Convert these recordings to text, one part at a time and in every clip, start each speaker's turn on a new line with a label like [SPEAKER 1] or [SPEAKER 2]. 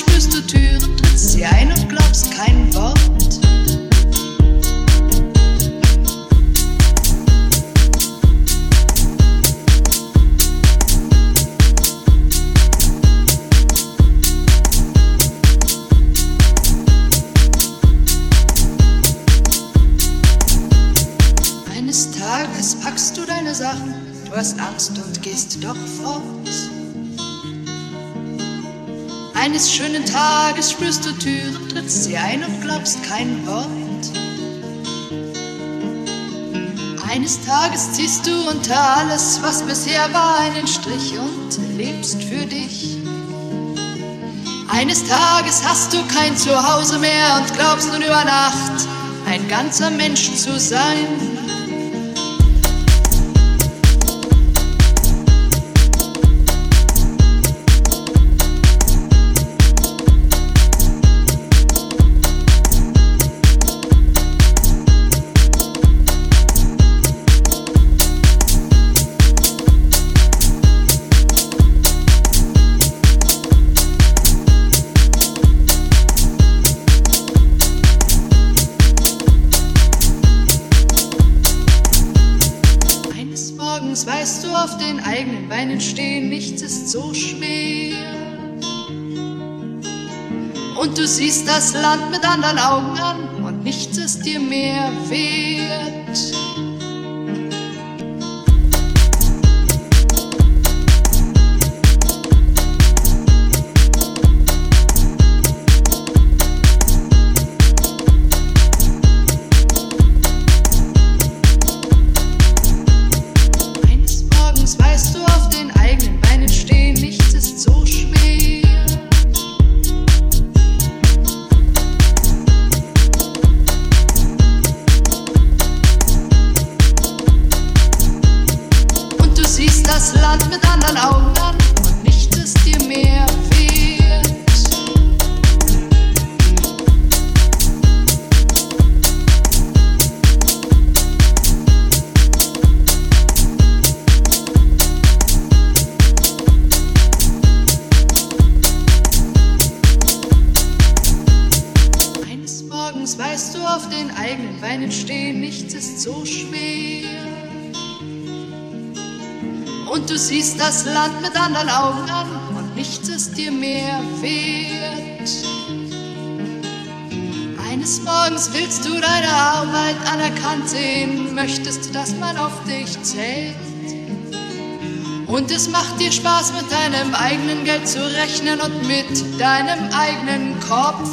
[SPEAKER 1] spürst du Türen, trittst sie ein und glaubst kein Wort. Eines Tages ziehst du unter alles, was bisher war, einen Strich und lebst für dich. Eines Tages hast du kein Zuhause mehr und glaubst nun über Nacht ein ganzer Mensch zu sein. Das Land mit anderen Augen an und nichts ist dir mehr wert. Land mit anderen Augen an und nichts ist dir mehr wert. Eines Morgens willst du deine Arbeit anerkannt sehen, möchtest, dass man auf dich zählt. Und es macht dir Spaß, mit deinem eigenen Geld zu rechnen und mit deinem eigenen Kopf.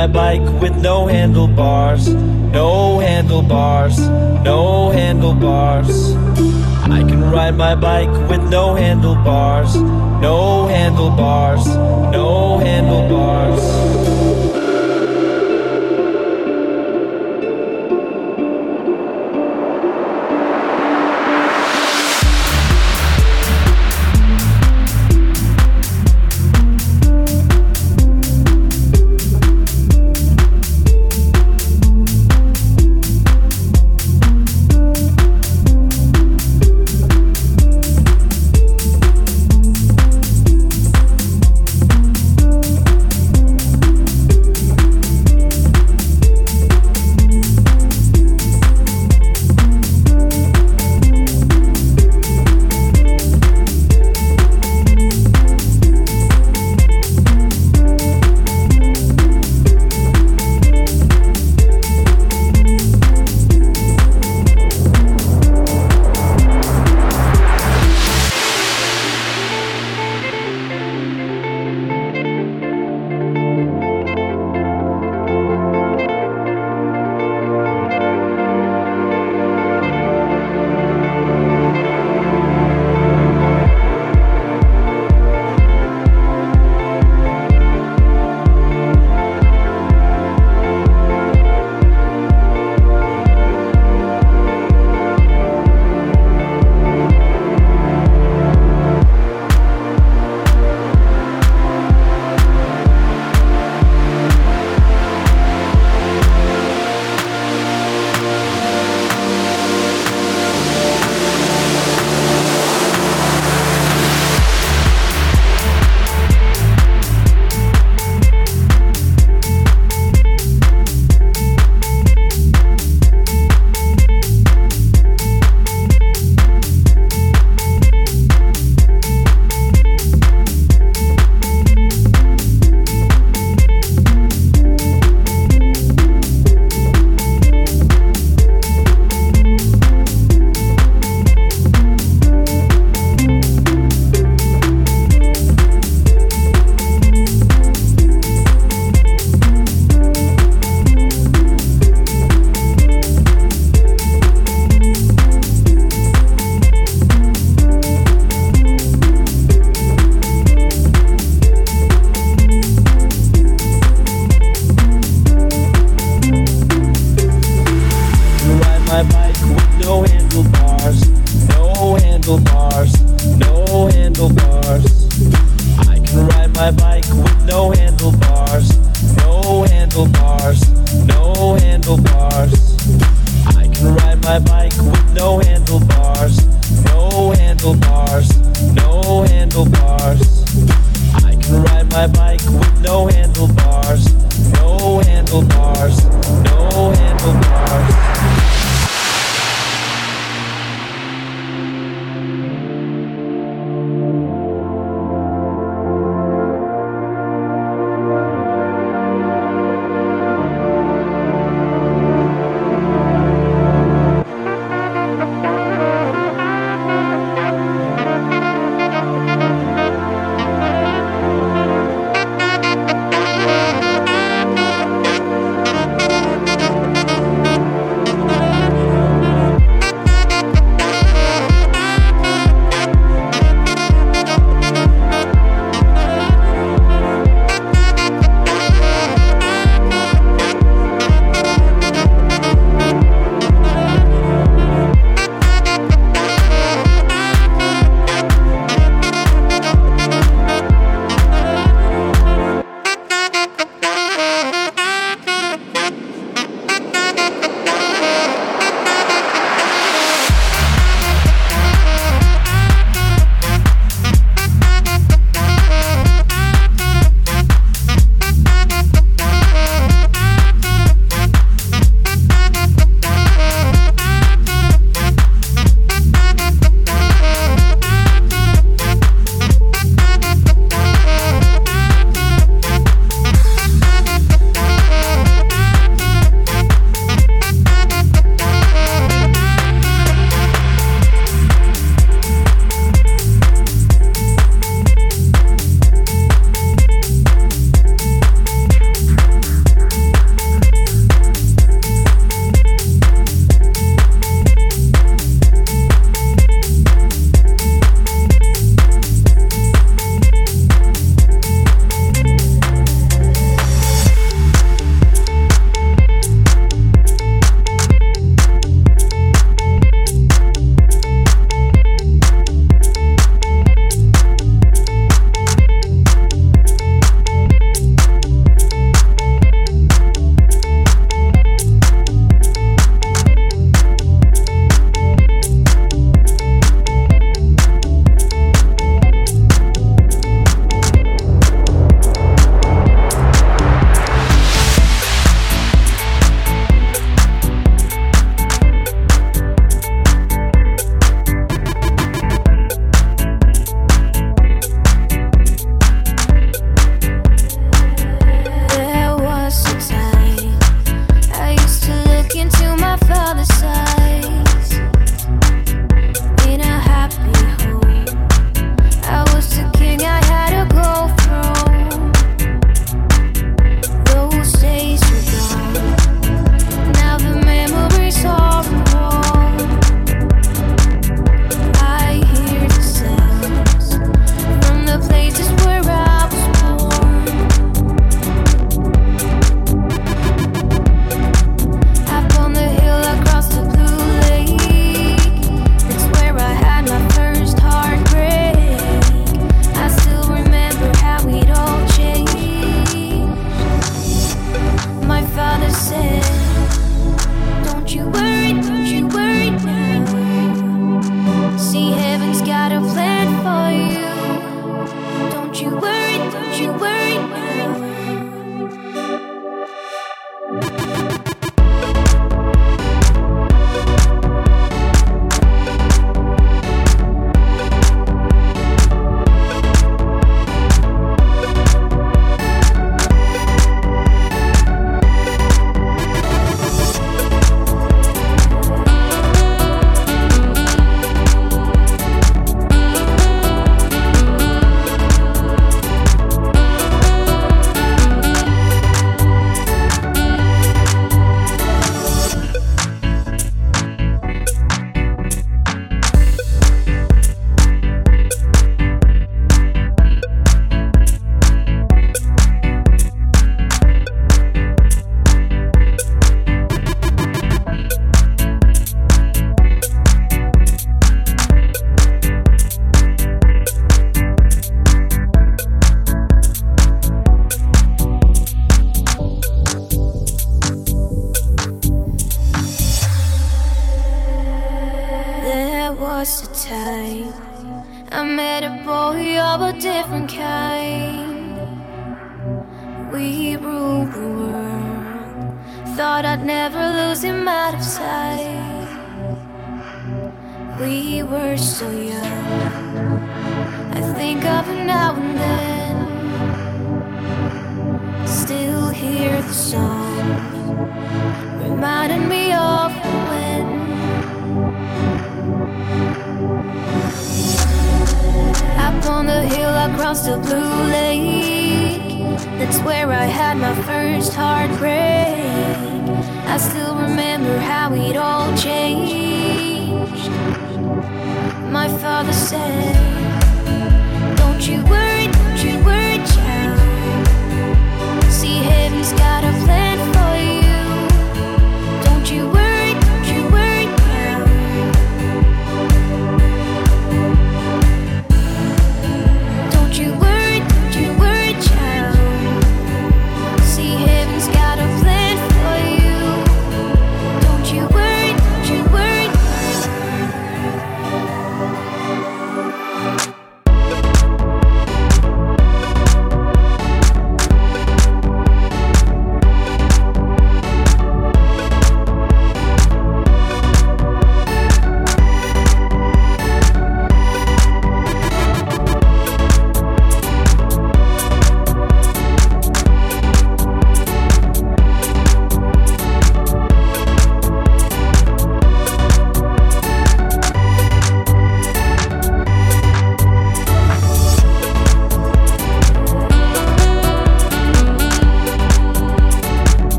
[SPEAKER 2] My
[SPEAKER 3] bike with no handlebars, no handlebars, no handlebars. I can ride my bike with no handlebars, no handlebars, no handlebars.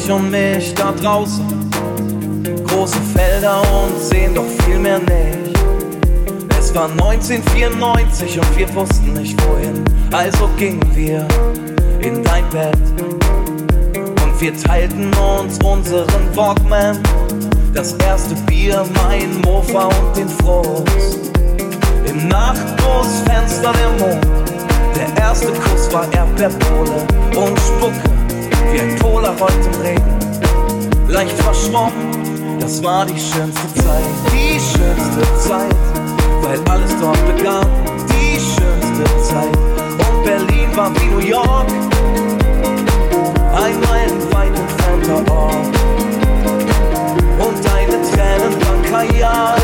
[SPEAKER 3] Dich und mich da draußen. Große Felder und sehen doch viel mehr nicht. Es war 1994 und wir wussten nicht wohin. Also gingen wir in dein Bett. Und wir teilten uns unseren Walkman. Das erste Bier, mein Mofa und den Frust. Im Nachtgroßfenster der Mond. Der erste Kuss war Erdbeerpole und Spucke wie ein Polaroid im Regen. Leicht verschwommen, das war die schönste Zeit, die schönste Zeit, weil alles dort begann, die schönste Zeit. Und Berlin war wie New York, ein meilenweit entfernter Ort. Und deine Tränen waren Kajal.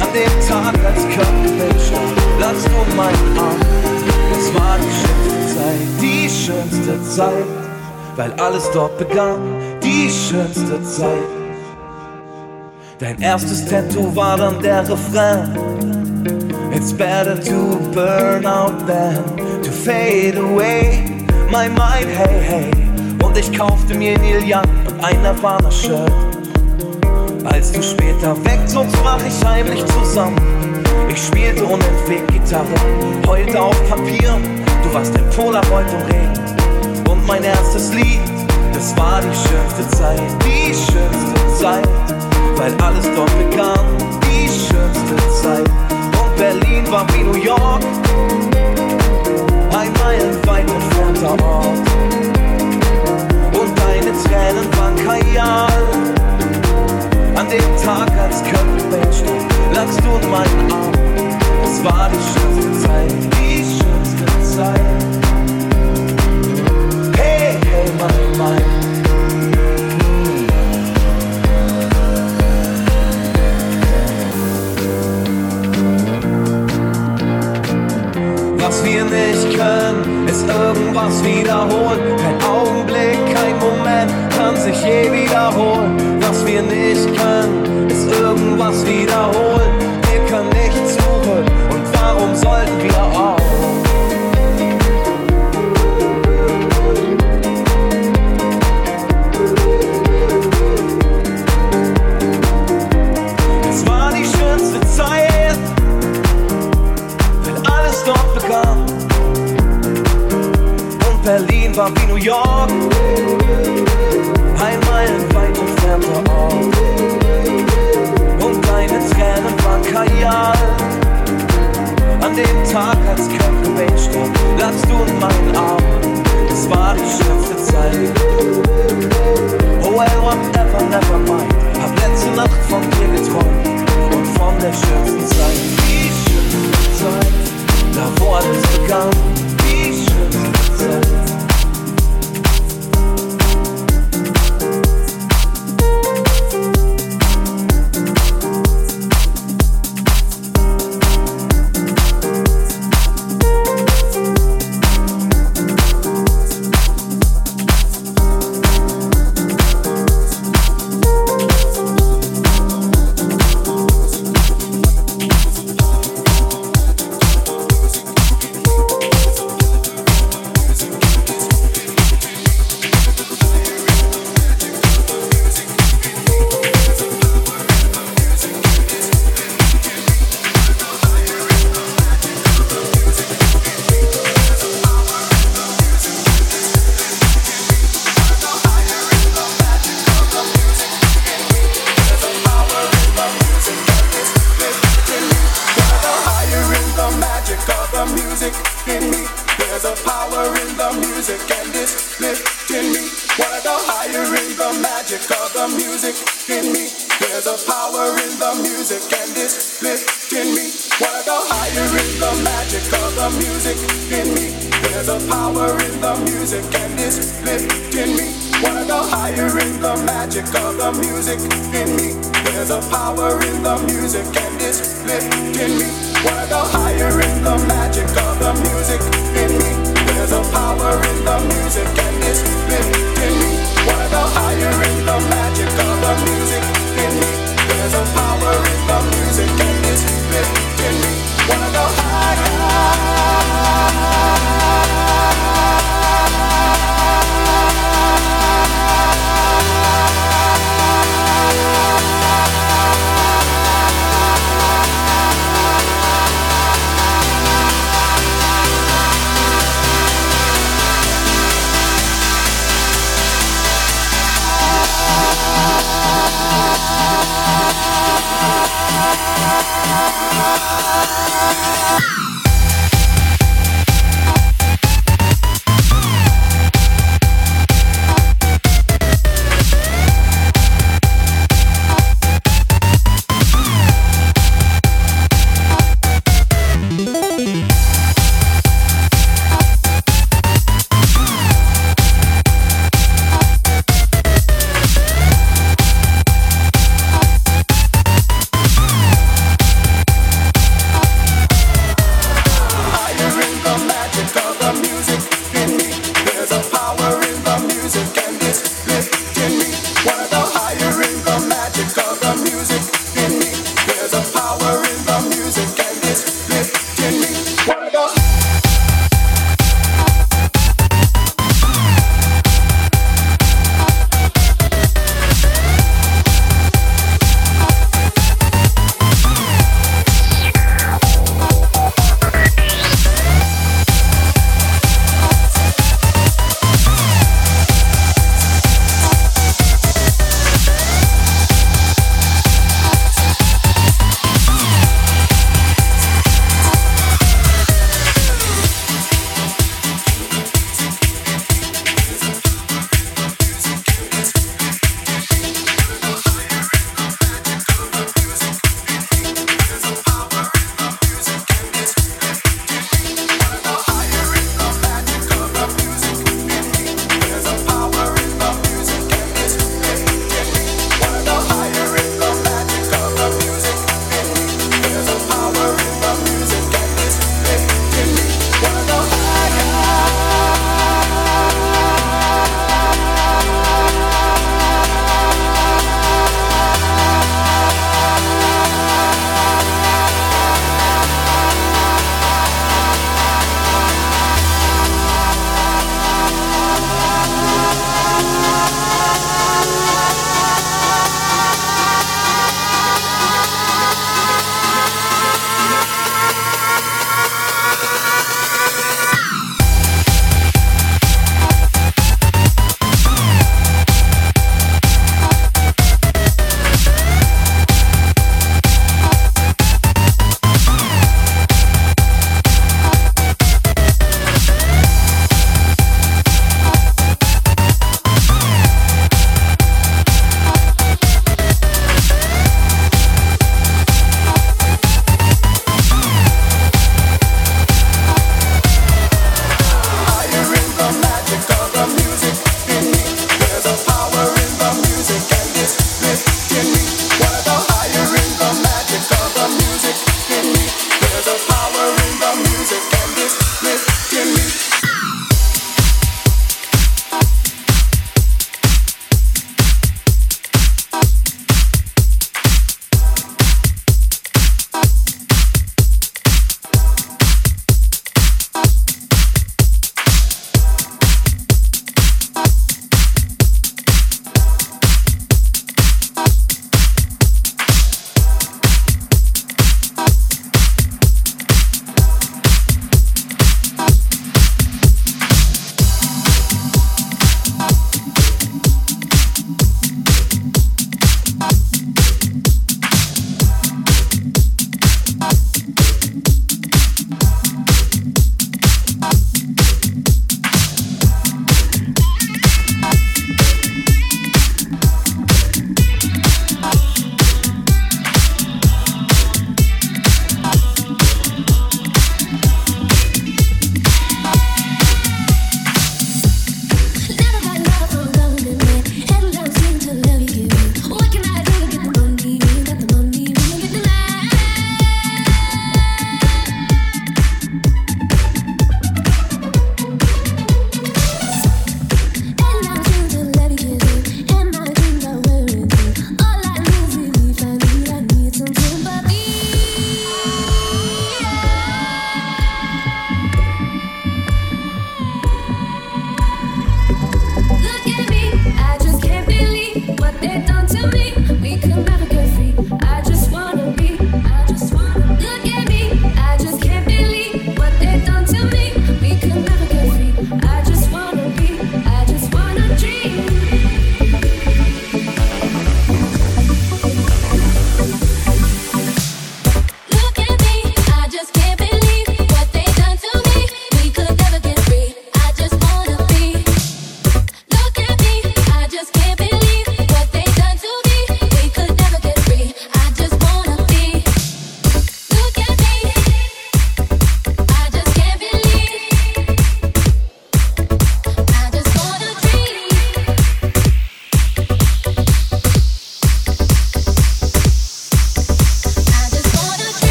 [SPEAKER 3] An dem Tag, als Körperbild stand, lagst du meinen Arm. Das war die schönste Zeit, die schönste Zeit, weil alles dort begann, die schönste Zeit. Dein erstes Tattoo war dann der Refrain. It's better to burn out than to fade away. My mind, hey, hey. Und ich kaufte mir Neil Young und ein Nirvana-Shirt. Als du später wegzogst, brach ich heimlich zusammen. Ich spielte unentwegt Gitarre, heulte auf Papier. Du warst ein Polaroid im Regen. Und mein erstes Lied, das war die schönste Zeit, die schönste Zeit, weil alles dort begann, die schönste Zeit. Und Berlin war wie New York, ein meilenweit entfernter Ort. Und deine Tränen waren Kajal. An dem Tag, als Köln stand, lagst du in meinen Arm. Es war die schönste Zeit, die schönste